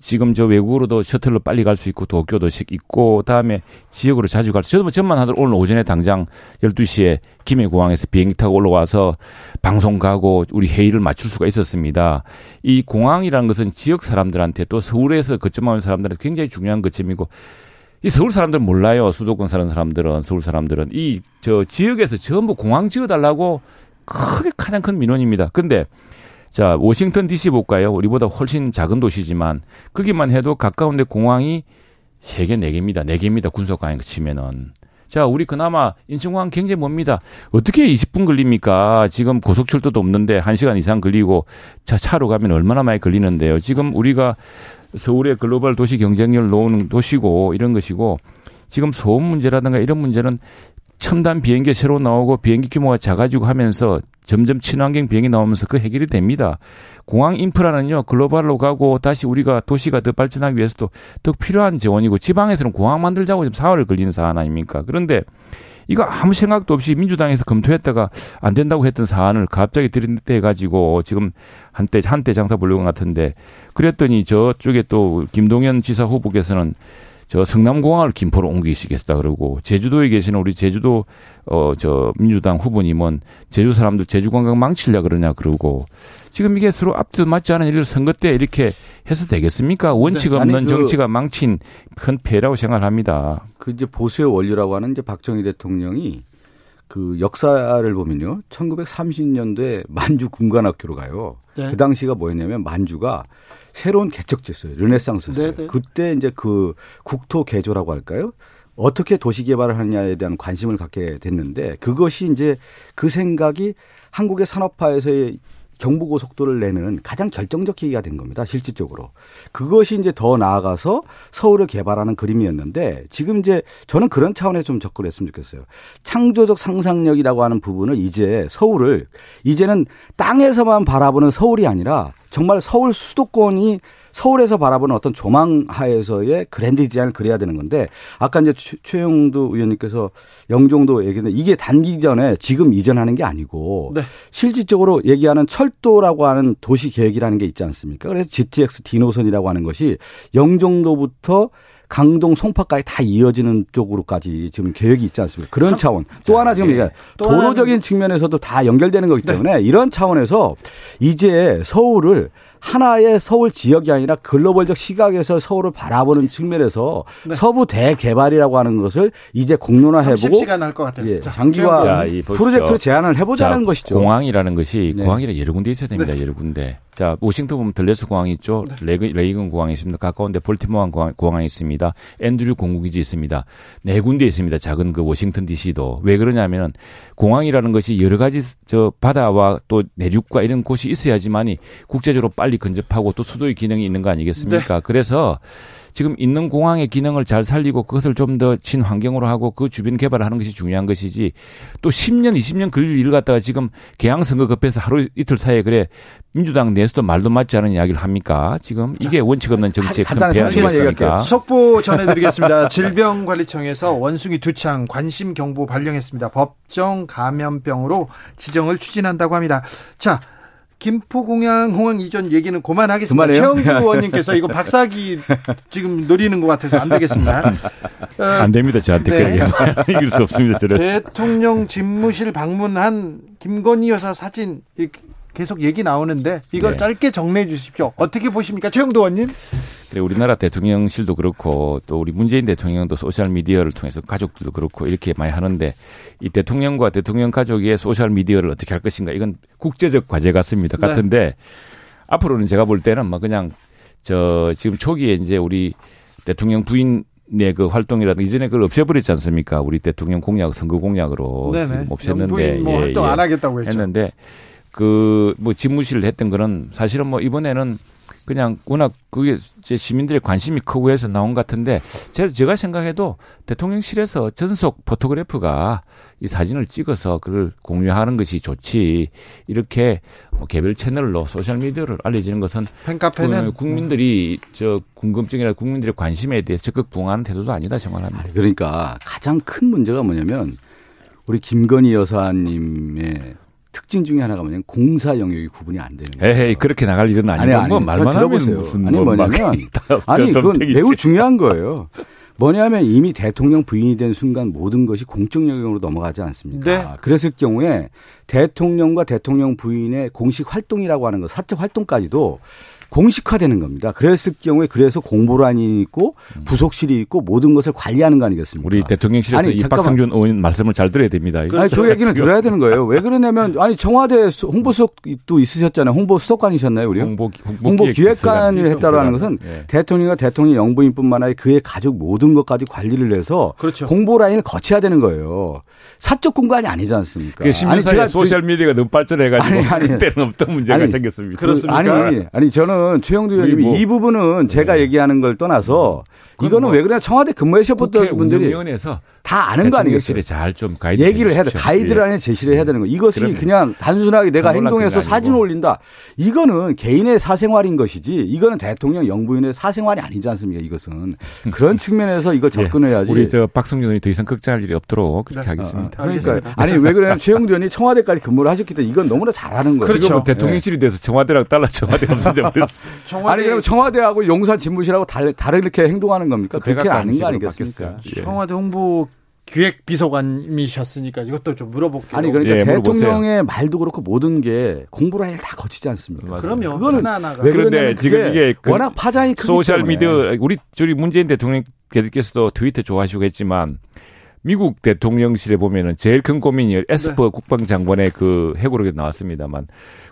Speaker 5: 지금 저 외국으로도 셔틀로 빨리 갈 수 있고 도쿄도 있고 다음에 지역으로 자주 갈 수. 저도 뭐 전만 하더라도 오늘 오전에 당장 12시에 김해공항에서 비행기 타고 올라와서 방송 가고 우리 회의를 맞출 수가 있었습니다. 이 공항이라는 것은 지역 사람들한테 또 서울에서 거점하는 사람들한테 굉장히 중요한 거점이고 이 서울 사람들은 몰라요. 수도권 사는 사람들은 서울 사람들은 이 저 지역에서 전부 공항 지어달라고 크게 가장 큰 민원입니다. 근데 자 워싱턴 D.C. 볼까요? 우리보다 훨씬 작은 도시지만 거기만 해도 가까운데 공항이 세 개, 네 개입니다. 네 개입니다. 군속강에 치면은. 자, 우리 그나마 인천공항 굉장히 멉니다. 어떻게 20분 걸립니까? 지금 고속철도도 없는데 1시간 이상 걸리고 자, 차로 가면 얼마나 많이 걸리는데요. 지금 우리가 서울의 글로벌 도시 경쟁력을 놓은 도시고 이런 것이고 지금 소음 문제라든가 이런 문제는 첨단 비행기 새로 나오고 비행기 규모가 작아지고 하면서 점점 친환경 비행이 나오면서 그 해결이 됩니다. 공항 인프라는요 글로벌로 가고 다시 우리가 도시가 더 발전하기 위해서도 더 필요한 재원이고 지방에서는 공항 만들자고 지금 사활을 걸리는 사안 아닙니까? 그런데 이거 아무 생각도 없이 민주당에서 검토했다가 안 된다고 했던 사안을 갑자기 들이대 가지고 지금 한때 한때 장사 보려고 같은데 그랬더니 저쪽에 또 김동연 지사 후보께서는 저 성남공항을 김포로 옮기시겠다 그러고 제주도에 계시는 우리 제주도 어 저 민주당 후보님은 제주 사람들 제주 관광 망치려 그러냐 그러고 지금 이게 서로 앞뒤 맞지 않은 일을 선거 때 이렇게 해서 되겠습니까? 원칙 네. 없는 그 정치가 망친 큰 폐라고 생각합니다.
Speaker 4: 그 이제 보수의 원리라고 하는 이제 박정희 대통령이 그 역사를 보면요. 1930년도에 만주 군관학교로 가요. 네. 그 당시가 뭐였냐면 만주가 새로운 개척지였어요. 르네상스였어요. 네, 네. 그때 이제 그 국토 개조라고 할까요? 어떻게 도시 개발을 하느냐에 대한 관심을 갖게 됐는데 그것이 이제 그 생각이 한국의 산업화에서의 경부고속도를 내는 가장 결정적 계기가 된 겁니다. 실질적으로. 그것이 이제 더 나아가서 서울을 개발하는 그림이었는데 지금 이제 저는 그런 차원에서 좀 접근했으면 좋겠어요. 창조적 상상력이라고 하는 부분을 이제 서울을 이제는 땅에서만 바라보는 서울이 아니라 정말 서울 수도권이 서울에서 바라보는 어떤 조망 하에서의 그랜드 디자인을 그려야 되는 건데 아까 이제 최영도 의원님께서 영종도 얘기했는데 이게 단기전에 지금 이전하는 게 아니고 네. 실질적으로 얘기하는 철도라고 하는 도시 계획이라는 게 있지 않습니까? 그래서 GTX 디노선이라고 하는 것이 영종도부터 강동 송파까지 다 이어지는 쪽으로까지 지금 계획이 있지 않습니까? 그런 차원. 또 하나 지금 예. 도로적인 측면에서도 다 연결되는 거기 네. 때문에 네. 이런 차원에서 이제 서울을 하나의 서울 지역이 아니라 글로벌적 시각에서 서울을 바라보는 측면에서 네. 서부 대개발이라고 하는 것을 이제 공론화해보고
Speaker 1: 30시간 할 것 같아요.
Speaker 4: 예, 장기화 프로젝트 제안을 해보자는 자, 것이죠.
Speaker 5: 공항이라는 것이 네. 공항이라 여러 군데 있어야 됩니다. 네. 여러 군데. 자, 워싱턴 보면 덜레스 공항이 있죠. 네. 레이건 공항이 있습니다. 가까운데 볼티모어 공항, 공항이 있습니다. 앤드류 공군기지 있습니다. 네 군데 있습니다. 작은 그 워싱턴 DC도. 왜 그러냐면은 공항이라는 것이 여러 가지 저 바다와 또 내륙과 이런 곳이 있어야지만이 국제적으로 빨리 근접하고 또 수도의 기능이 있는 거 아니겠습니까? 네. 그래서 지금 있는 공항의 기능을 잘 살리고 그것을 좀 더 친환경으로 하고 그 주변 개발을 하는 것이 중요한 것이지 또 10년, 20년 걸릴 일을 갖다가 지금 개항 선거 급해서 하루 이틀 사이에 그래 민주당 내에서도 말도 맞지 않은 이야기를 합니까? 지금 이게 원칙 없는 정치의 큰
Speaker 1: 배안이겠습니까? 속보 전해드리겠습니다. 질병관리청에서 원숭이 두창 관심 경보 발령했습니다. 법정 감염병으로 지정을 추진한다고 합니다. 자. 김포공항 홍항 이전 얘기는 그만하겠습니다. 그만해요? 최영두 의원님께서 이거 박사기 지금 노리는 것 같아서 안 되겠습니다.
Speaker 5: 어, 안 됩니다. 저한테 네. 이길 수 없습니다. 저는.
Speaker 1: 대통령 집무실 방문한 김건희 여사 사진 계속 얘기 나오는데 이걸 네. 짧게 정리해 주십시오. 어떻게 보십니까, 최영도 의원님?
Speaker 5: 그래 우리나라 대통령실도 그렇고 또 우리 문재인 대통령도 소셜 미디어를 통해서 가족들도 그렇고 이렇게 많이 하는데 이 대통령과 대통령 가족의 소셜 미디어를 어떻게 할 것인가 이건 국제적 과제 같습니다. 네. 같은데 앞으로는 제가 볼 때는 뭐 그냥 저 지금 초기에 이제 우리 대통령 부인 네, 그 활동이라도 이전에 그걸 없애버렸지 않습니까? 우리 대통령 공약, 선거 공약으로
Speaker 1: 네네.
Speaker 5: 지금
Speaker 1: 없앴는데. 뭐 예, 활동 예, 안 하겠다고 했죠.
Speaker 5: 했는데 그 뭐 집무실을 했던 거는 사실은 뭐 이번에는 그냥 워낙 그게 제 시민들의 관심이 크고 해서 나온 것 같은데 제가, 제가 생각해도 대통령실에서 전속 photographer가 이 사진을 찍어서 그걸 공유하는 것이 좋지. 이렇게 뭐 개별 채널로 소셜 미디어를 알려지는 것은
Speaker 1: 팬카페는?
Speaker 5: 국민들이 저 궁금증이나 국민들의 관심에 대해 적극 부응하는 태도도 아니다 생각합니다.
Speaker 4: 그러니까 가장 큰 문제가 뭐냐면 우리 김건희 여사님의 특징 중에 하나가 뭐냐면 공사 영역이 구분이 안 되는 거예요.
Speaker 5: 에이 그렇게 나갈 일은 아니고 아니, 아니, 뭐 말만 하면 무슨
Speaker 4: 아니 뭐 뭐냐면 아니 그건 매우 중요한 거예요. 뭐냐면 이미 대통령 부인이 된 순간 모든 것이 공적 영역으로 넘어가지 않습니까? 네. 그랬을 경우에 대통령과 대통령 부인의 공식 활동이라고 하는 것, 사적 활동까지도 공식화되는 겁니다. 그랬을 경우에 그래서 공보란이 있고 음. 부속실이 있고 모든 것을 관리하는 거 아니겠습니까?
Speaker 5: 우리 대통령실에서 아니, 이 박상준 의원 말씀을 잘 들어야 됩니다.
Speaker 4: 아니, 그 얘기는 들어야 되는 거예요. 왜 그러냐면 아니 청와대 홍보수석도 있으셨잖아요. 홍보 수석관이셨나요, 우리?
Speaker 5: 홍보,
Speaker 4: 홍보 기획관을 했다라는 것은 예. 대통령과 대통령 영부인뿐만 아니라 그의 가족 모든 것까지 관리를 해서 그렇죠. 공보 라인을 거쳐야 되는 거예요. 사적 공간이 아니지 않습니까?
Speaker 5: 그 아니, 소셜 미디어가 너무 발전해가지고 아니, 아니, 그때는 어떤 문제가 아니, 생겼습니다.
Speaker 4: 그렇습니까? 아니, 아니 저는 최영두 의원님이 뭐, 이 부분은 제가 네. 얘기하는 걸 떠나서 이거는 뭐, 왜 그러냐 청와대 근무하셨던 분들이
Speaker 5: 위원회에서
Speaker 4: 다 아는 거 아니겠어요?
Speaker 5: 잘좀 가이드
Speaker 4: 얘기를 해야 돼. 가이드라인에 제시를 해야 되는 거. 이것이 그러면. 그냥 단순하게 내가 행동해서 사진 올린다. 이거는 개인의 사생활인 것이지 이거는 대통령 영부인의 사생활이 아니지 않습니까? 이것은 그런 측면에서 이걸 예. 접근해야지.
Speaker 5: 우리 저 박성준 의원이 더 이상 걱정할 일이 없도록 그렇게 네. 하겠습니다.
Speaker 4: 아, 그러니까 아니 왜 그러냐면 최영두 의원이 청와대까지 근무를 하셨기 때문에 이건 너무나 잘하는 거예요.
Speaker 5: 그렇죠. 지금 대통령실이 돼서 청와대랑 달라 청와대 버렸어.
Speaker 4: 청와대... 아니 그럼 청와대하고 용산 집무실하고 다르게 행동하는 겁니까? 그렇게 아닌 거 아니겠습니까?
Speaker 1: 예. 청와대 홍보 기획 비서관이셨으니까 이것도 좀 물어볼게요.
Speaker 4: 아니 그러니까 예, 대통령의 말도 그렇고 모든 게 공보를 다 거치지 않습니까?
Speaker 1: 그러면 그거는 하나하나가
Speaker 5: 왜 그런데 지금 이게 그 워낙 파장이 크기 소셜 미디어 우리 저희 문재인 대통령께서도 트위터 좋아하시고 했지만 미국 대통령실에 보면은 제일 큰 고민이 에스퍼 네. 국방장관의 그 회고록에 나왔습니다만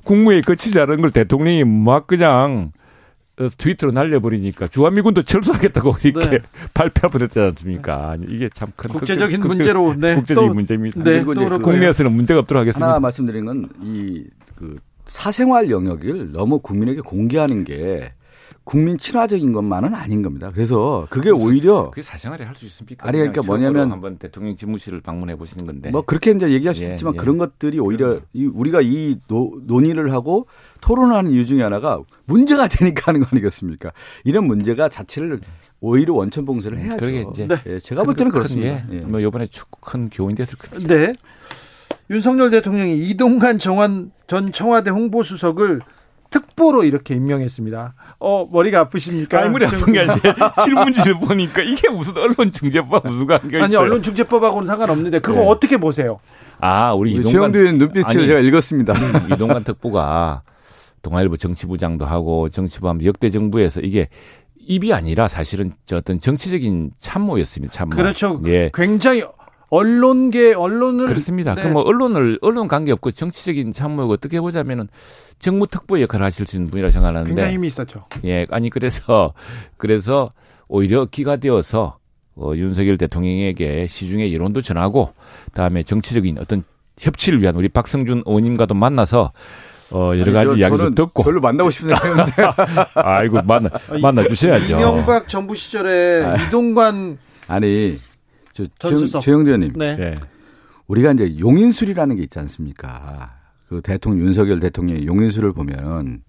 Speaker 5: 국무회의 거치지 않은 걸 대통령이 막 그냥 트위터로 날려버리니까 주한미군도 철수하겠다고 이렇게 네. 발표해버렸지 않습니까? 이게 참 큰
Speaker 1: 국제적인 극, 문제로
Speaker 5: 네. 국제적인 또, 문제입니다. 네, 이제 국내에서는 문제가 없도록 하겠습니다.
Speaker 4: 하나 말씀드린 건 이 그 사생활 영역을 너무 국민에게 공개하는 게 국민 친화적인 것만은 아닌 겁니다. 그래서 그게 오히려
Speaker 5: 그게 사생활에 할 수 있습니까?
Speaker 4: 아니 그러니까 뭐냐면
Speaker 5: 한번 대통령 집무실을 방문해 보시는 건데
Speaker 4: 뭐 그렇게 이제 얘기할 수 예, 있지만 예. 그런 것들이 오히려 이 우리가 이 노, 논의를 하고 토론하는 이유 중에 하나가 문제가 되니까 하는 거 아니겠습니까? 이런 문제가 자체를 오히려 원천 봉쇄를 해야죠. 그게 이제 네. 예, 제가 볼 때는 그렇습니다.
Speaker 5: 예. 뭐 이번에 큰 교훈이 됐을 겁니다.
Speaker 1: 네. 윤석열 대통령이 이동관 정원 전 청와대 홍보수석을 특보로 이렇게 임명했습니다. 어, 머리가 아프십니까?
Speaker 5: 아니, 머리 아픈 게 아닌데, 실문지를 보니까 이게 무슨 언론중재법 무슨 관계가
Speaker 1: 아니, 언론중재법하고는 상관없는데, 그거 네. 어떻게 보세요?
Speaker 5: 아, 우리
Speaker 4: 이동관. 최영두의 눈빛을 아니, 제가 읽었습니다.
Speaker 5: 이동관 특보가 동아일보 정치부장도 하고 정치부 하면 역대 정부에서 이게 입이 아니라 사실은 저 어떤 정치적인 참모였습니다. 참모.
Speaker 1: 그렇죠. 예. 굉장히 언론계 언론을
Speaker 5: 그렇습니다. 네. 그뭐 언론을 언론 관계 없고 정치적인 참모고 어떻게 보자면은 정무 특보 역할을 하실 수 있는 분이라고 생각하는데
Speaker 1: 굉장히 힘이 있었죠.
Speaker 5: 예, 아니 그래서 그래서 오히려 기가 되어서 어, 윤석열 대통령에게 시중의 여론도 전하고 그다음에 정치적인 어떤 협치를 위한 우리 박성준 의원님과도 만나서 어, 여러 가지 아니, 이야기도 듣고.
Speaker 4: 별로 만나고 싶은 생각인데.
Speaker 5: 아이고, 만나, 만나 주셔야죠.
Speaker 1: 이명박 정부 시절에 아, 이동관.
Speaker 4: 아니, 저, 최영, 대원님 네. 네. 우리가 이제 용인술이라는 게 있지 않습니까? 그 대통령, 윤석열 대통령의 용인술을 보면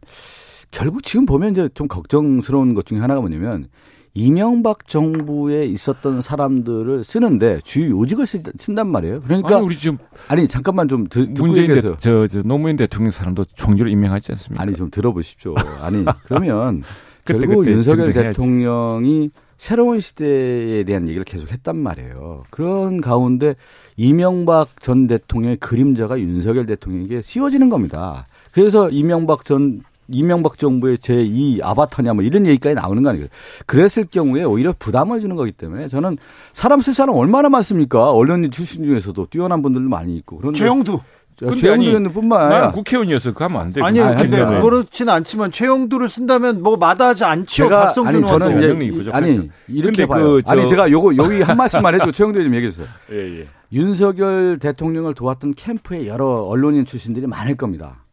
Speaker 4: 결국 지금 보면 이제 좀 걱정스러운 것 중에 하나가 뭐냐면 이명박 정부에 있었던 사람들을 쓰는데 주요 요직을 쓴단 말이에요. 그러니까
Speaker 5: 아니, 우리 지금
Speaker 4: 아니 잠깐만 좀 듣,
Speaker 5: 문재인 대, 저, 저 노무현 대통령 사람도 총리로 임명하지 않습니까?
Speaker 4: 아니 좀 들어보십시오. 아니 그러면 그때, 결국 그때 윤석열 대통령이 새로운 시대에 대한 얘기를 계속 했단 말이에요. 그런 가운데 이명박 전 대통령의 그림자가 윤석열 대통령에게 씌워지는 겁니다. 그래서 이명박 전 이명박 정부의 제2 아바타냐 뭐 이런 얘기까지 나오는 거 아니에요. 그랬을 경우에 오히려 부담을 주는 거기 때문에 저는 사람 쓸 사람 얼마나 많습니까? 언론인 출신 중에서도 뛰어난 분들도 많이 있고.
Speaker 1: 그런데 최영두.
Speaker 4: 최영두 의원뿐만 아니라
Speaker 5: 국회의원이었어. 그 하면 안 돼.
Speaker 1: 아니요. 아니, 근데 아니, 그렇지는 않지만 최영두를 쓴다면 뭐 마다하지 않죠. 제가 박성준
Speaker 4: 아니 저는 이제, 아니 이렇게 봐요. 그, 저... 아니 제가 요거 여기 한 말씀만 해도 최영두 좀 얘기해 주세요. 예, 예. 윤석열 대통령을 도왔던 캠프에 여러 언론인 출신들이 많을 겁니다.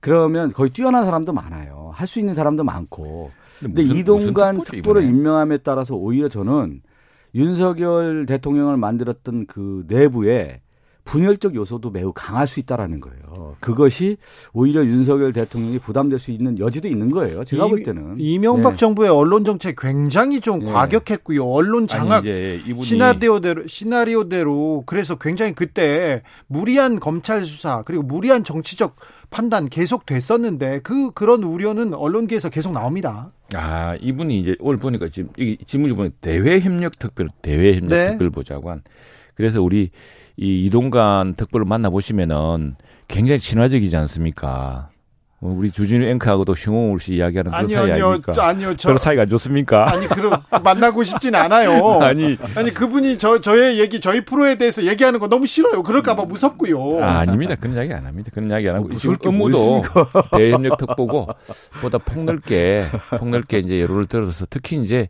Speaker 4: 그러면 거의 뛰어난 사람도 많아요. 할 수 있는 사람도 많고. 근데 무슨, 이동관 특보를 임명함에 따라서 오히려 저는 윤석열 대통령을 만들었던 그 내부에 분열적 요소도 매우 강할 수 있다라는 거예요. 그것이 오히려 윤석열 대통령이 부담될 수 있는 여지도 있는 거예요. 제가 이, 볼 때는
Speaker 1: 이명박 네. 정부의 언론 정책 굉장히 좀 네. 과격했고요. 언론 장악 이분이... 시나리오대로 시나리오대로 그래서 굉장히 그때 무리한 검찰 수사 그리고 무리한 정치적 판단 계속 됐었는데 그 그런 우려는 언론계에서 계속 나옵니다.
Speaker 5: 아 이분이 이제 오늘 보니까 지금 이 지문을 보면 대외 협력 특별 대외 협력 네. 특별 보좌관. 그래서 우리 이 이동관 특보를 만나 보시면은 굉장히 친화적이지 않습니까? 뭐 우리 주진우 앵커하고도 흉홍울 씨 이야기하는 그런 아니요, 사이 아닙니까? 저, 아니요, 저, 별로 사이가 안 좋습니까?
Speaker 1: 아니, 그럼 만나고 싶진 않아요. 아니, 아니 그분이 저 저의 얘기 저희 프로에 대해서 얘기하는 거 너무 싫어요. 그럴까봐 무섭고요.
Speaker 5: 아, 아닙니다. 그런 이야기 안 합니다. 그런 이야기 안 하고 뭐, 지금 업무도 대협력 특보고 보다 폭넓게 폭넓게 이제 예로를 들어서 특히 이제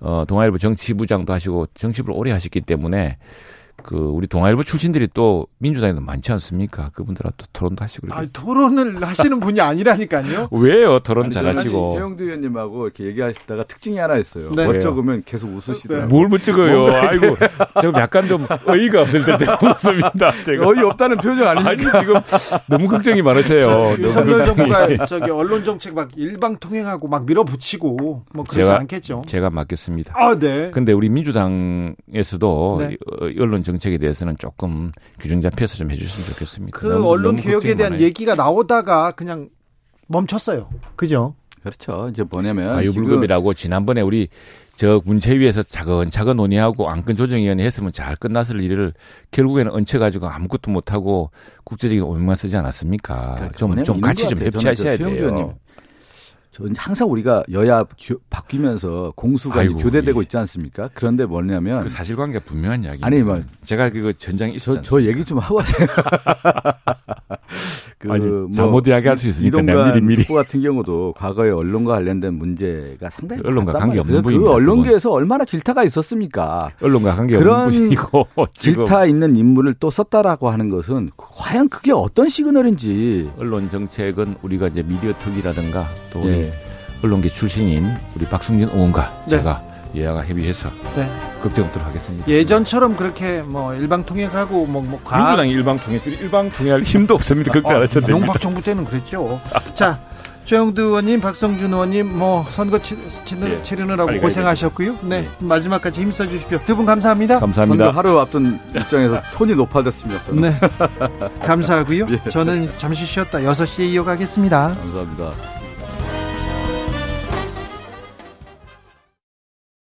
Speaker 5: 어 동아일보 정치부장도 하시고 정치부를 오래 하셨기 때문에 그 우리 동아일보 출신들이 또 민주당에도 많지 않습니까? 그분들하고 또 토론도 하시고.
Speaker 1: 아, 토론을 하시는 분이 아니라니까요.
Speaker 5: 왜요? 토론 잘하시고.
Speaker 4: 최영두 의원님하고 이렇게 얘기하시다가 특징이 하나 있어요. 네. 멋쩍으면 계속 웃으시더라고요.
Speaker 5: 뭘 멋쩍어요? 아이고, 좀 약간 좀 어이가 없을 때 제가 웃습니다. 제가.
Speaker 4: 어이 없다는 표정 아닙니까?
Speaker 5: 아니, 지금 너무 걱정이 많으세요.
Speaker 1: 윤석열 정부가 저기 언론 정책 막 일방 통행하고 막 밀어붙이고 뭐 그러지 제가, 않겠죠.
Speaker 5: 제가 맡겠습니다.
Speaker 1: 아, 네.
Speaker 5: 근데 우리 민주당에서도 네. 언론 정책에 대해서는 조금 규정 잡혀서 좀 해주셨으면 좋겠습니다.
Speaker 1: 그 너무, 언론 너무 개혁에 대한 많아요. 얘기가 나오다가 그냥 멈췄어요. 그죠?
Speaker 4: 그렇죠. 이제 뭐냐면
Speaker 5: 과유불급이라고 지난번에 우리 저 문체위에서 차근차근 논의하고 안건 조정위원회 했으면 잘 끝났을 일을 결국에는 얹혀가지고 아무것도 못하고 국제적인 오명만 쓰지 않았습니까? 그러니까 좀, 좀 같이 좀 협치하셔야 돼요.
Speaker 4: 전 항상 우리가 여야 교, 바뀌면서 공수가 아이고, 교대되고 예. 있지 않습니까? 그런데 뭐냐면
Speaker 5: 그 사실관계가 분명한 이야기.
Speaker 4: 아니, 뭐
Speaker 5: 제가 그거 전장에 있었죠.
Speaker 4: 저, 저 얘기 좀 하고 하세요.
Speaker 5: 그 아니, 뭐 잘못 이야기할 수 있으니까
Speaker 4: 미리 미리. 특보 같은 경우도 과거에 언론과 관련된 문제가 상당히
Speaker 5: 언론과 관계 없는
Speaker 4: 그 언론계에서 얼마나 질타가 있었습니까?
Speaker 5: 언론과 관계
Speaker 4: 없는 분이고 질타 있는 인물을 또 썼다라고 하는 것은 과연 그게 어떤 시그널인지
Speaker 5: 언론 정책은 우리가 이제 미디어 특위라든가 또 네. 언론계 출신인 우리 박승진 의원과 네. 제가 예야가 협의해서 네. 걱정토록 하겠습니다.
Speaker 1: 예전처럼 그렇게 뭐 일방 통역하고 뭐, 뭐
Speaker 5: 과... 민주당이 일방 통역, 일방 통역할 힘도 없습니다. 걱정 안 하셔도 됩니다.
Speaker 1: 용박 정부 때는 그랬죠. 자. 최영두 의원님, 박성준 의원님, 뭐 선거 치, 치, 네. 치르느라고 고생하셨고요. 네, 네, 마지막까지 힘써 주십시오. 두 분 감사합니다.
Speaker 5: 감사합니다.
Speaker 4: 하루 앞둔 입장에서 톤이 높아졌습니다. 저는.
Speaker 1: 네, 감사하고요. 예. 저는 잠시 쉬었다 6시에 이어가겠습니다.
Speaker 4: 감사합니다.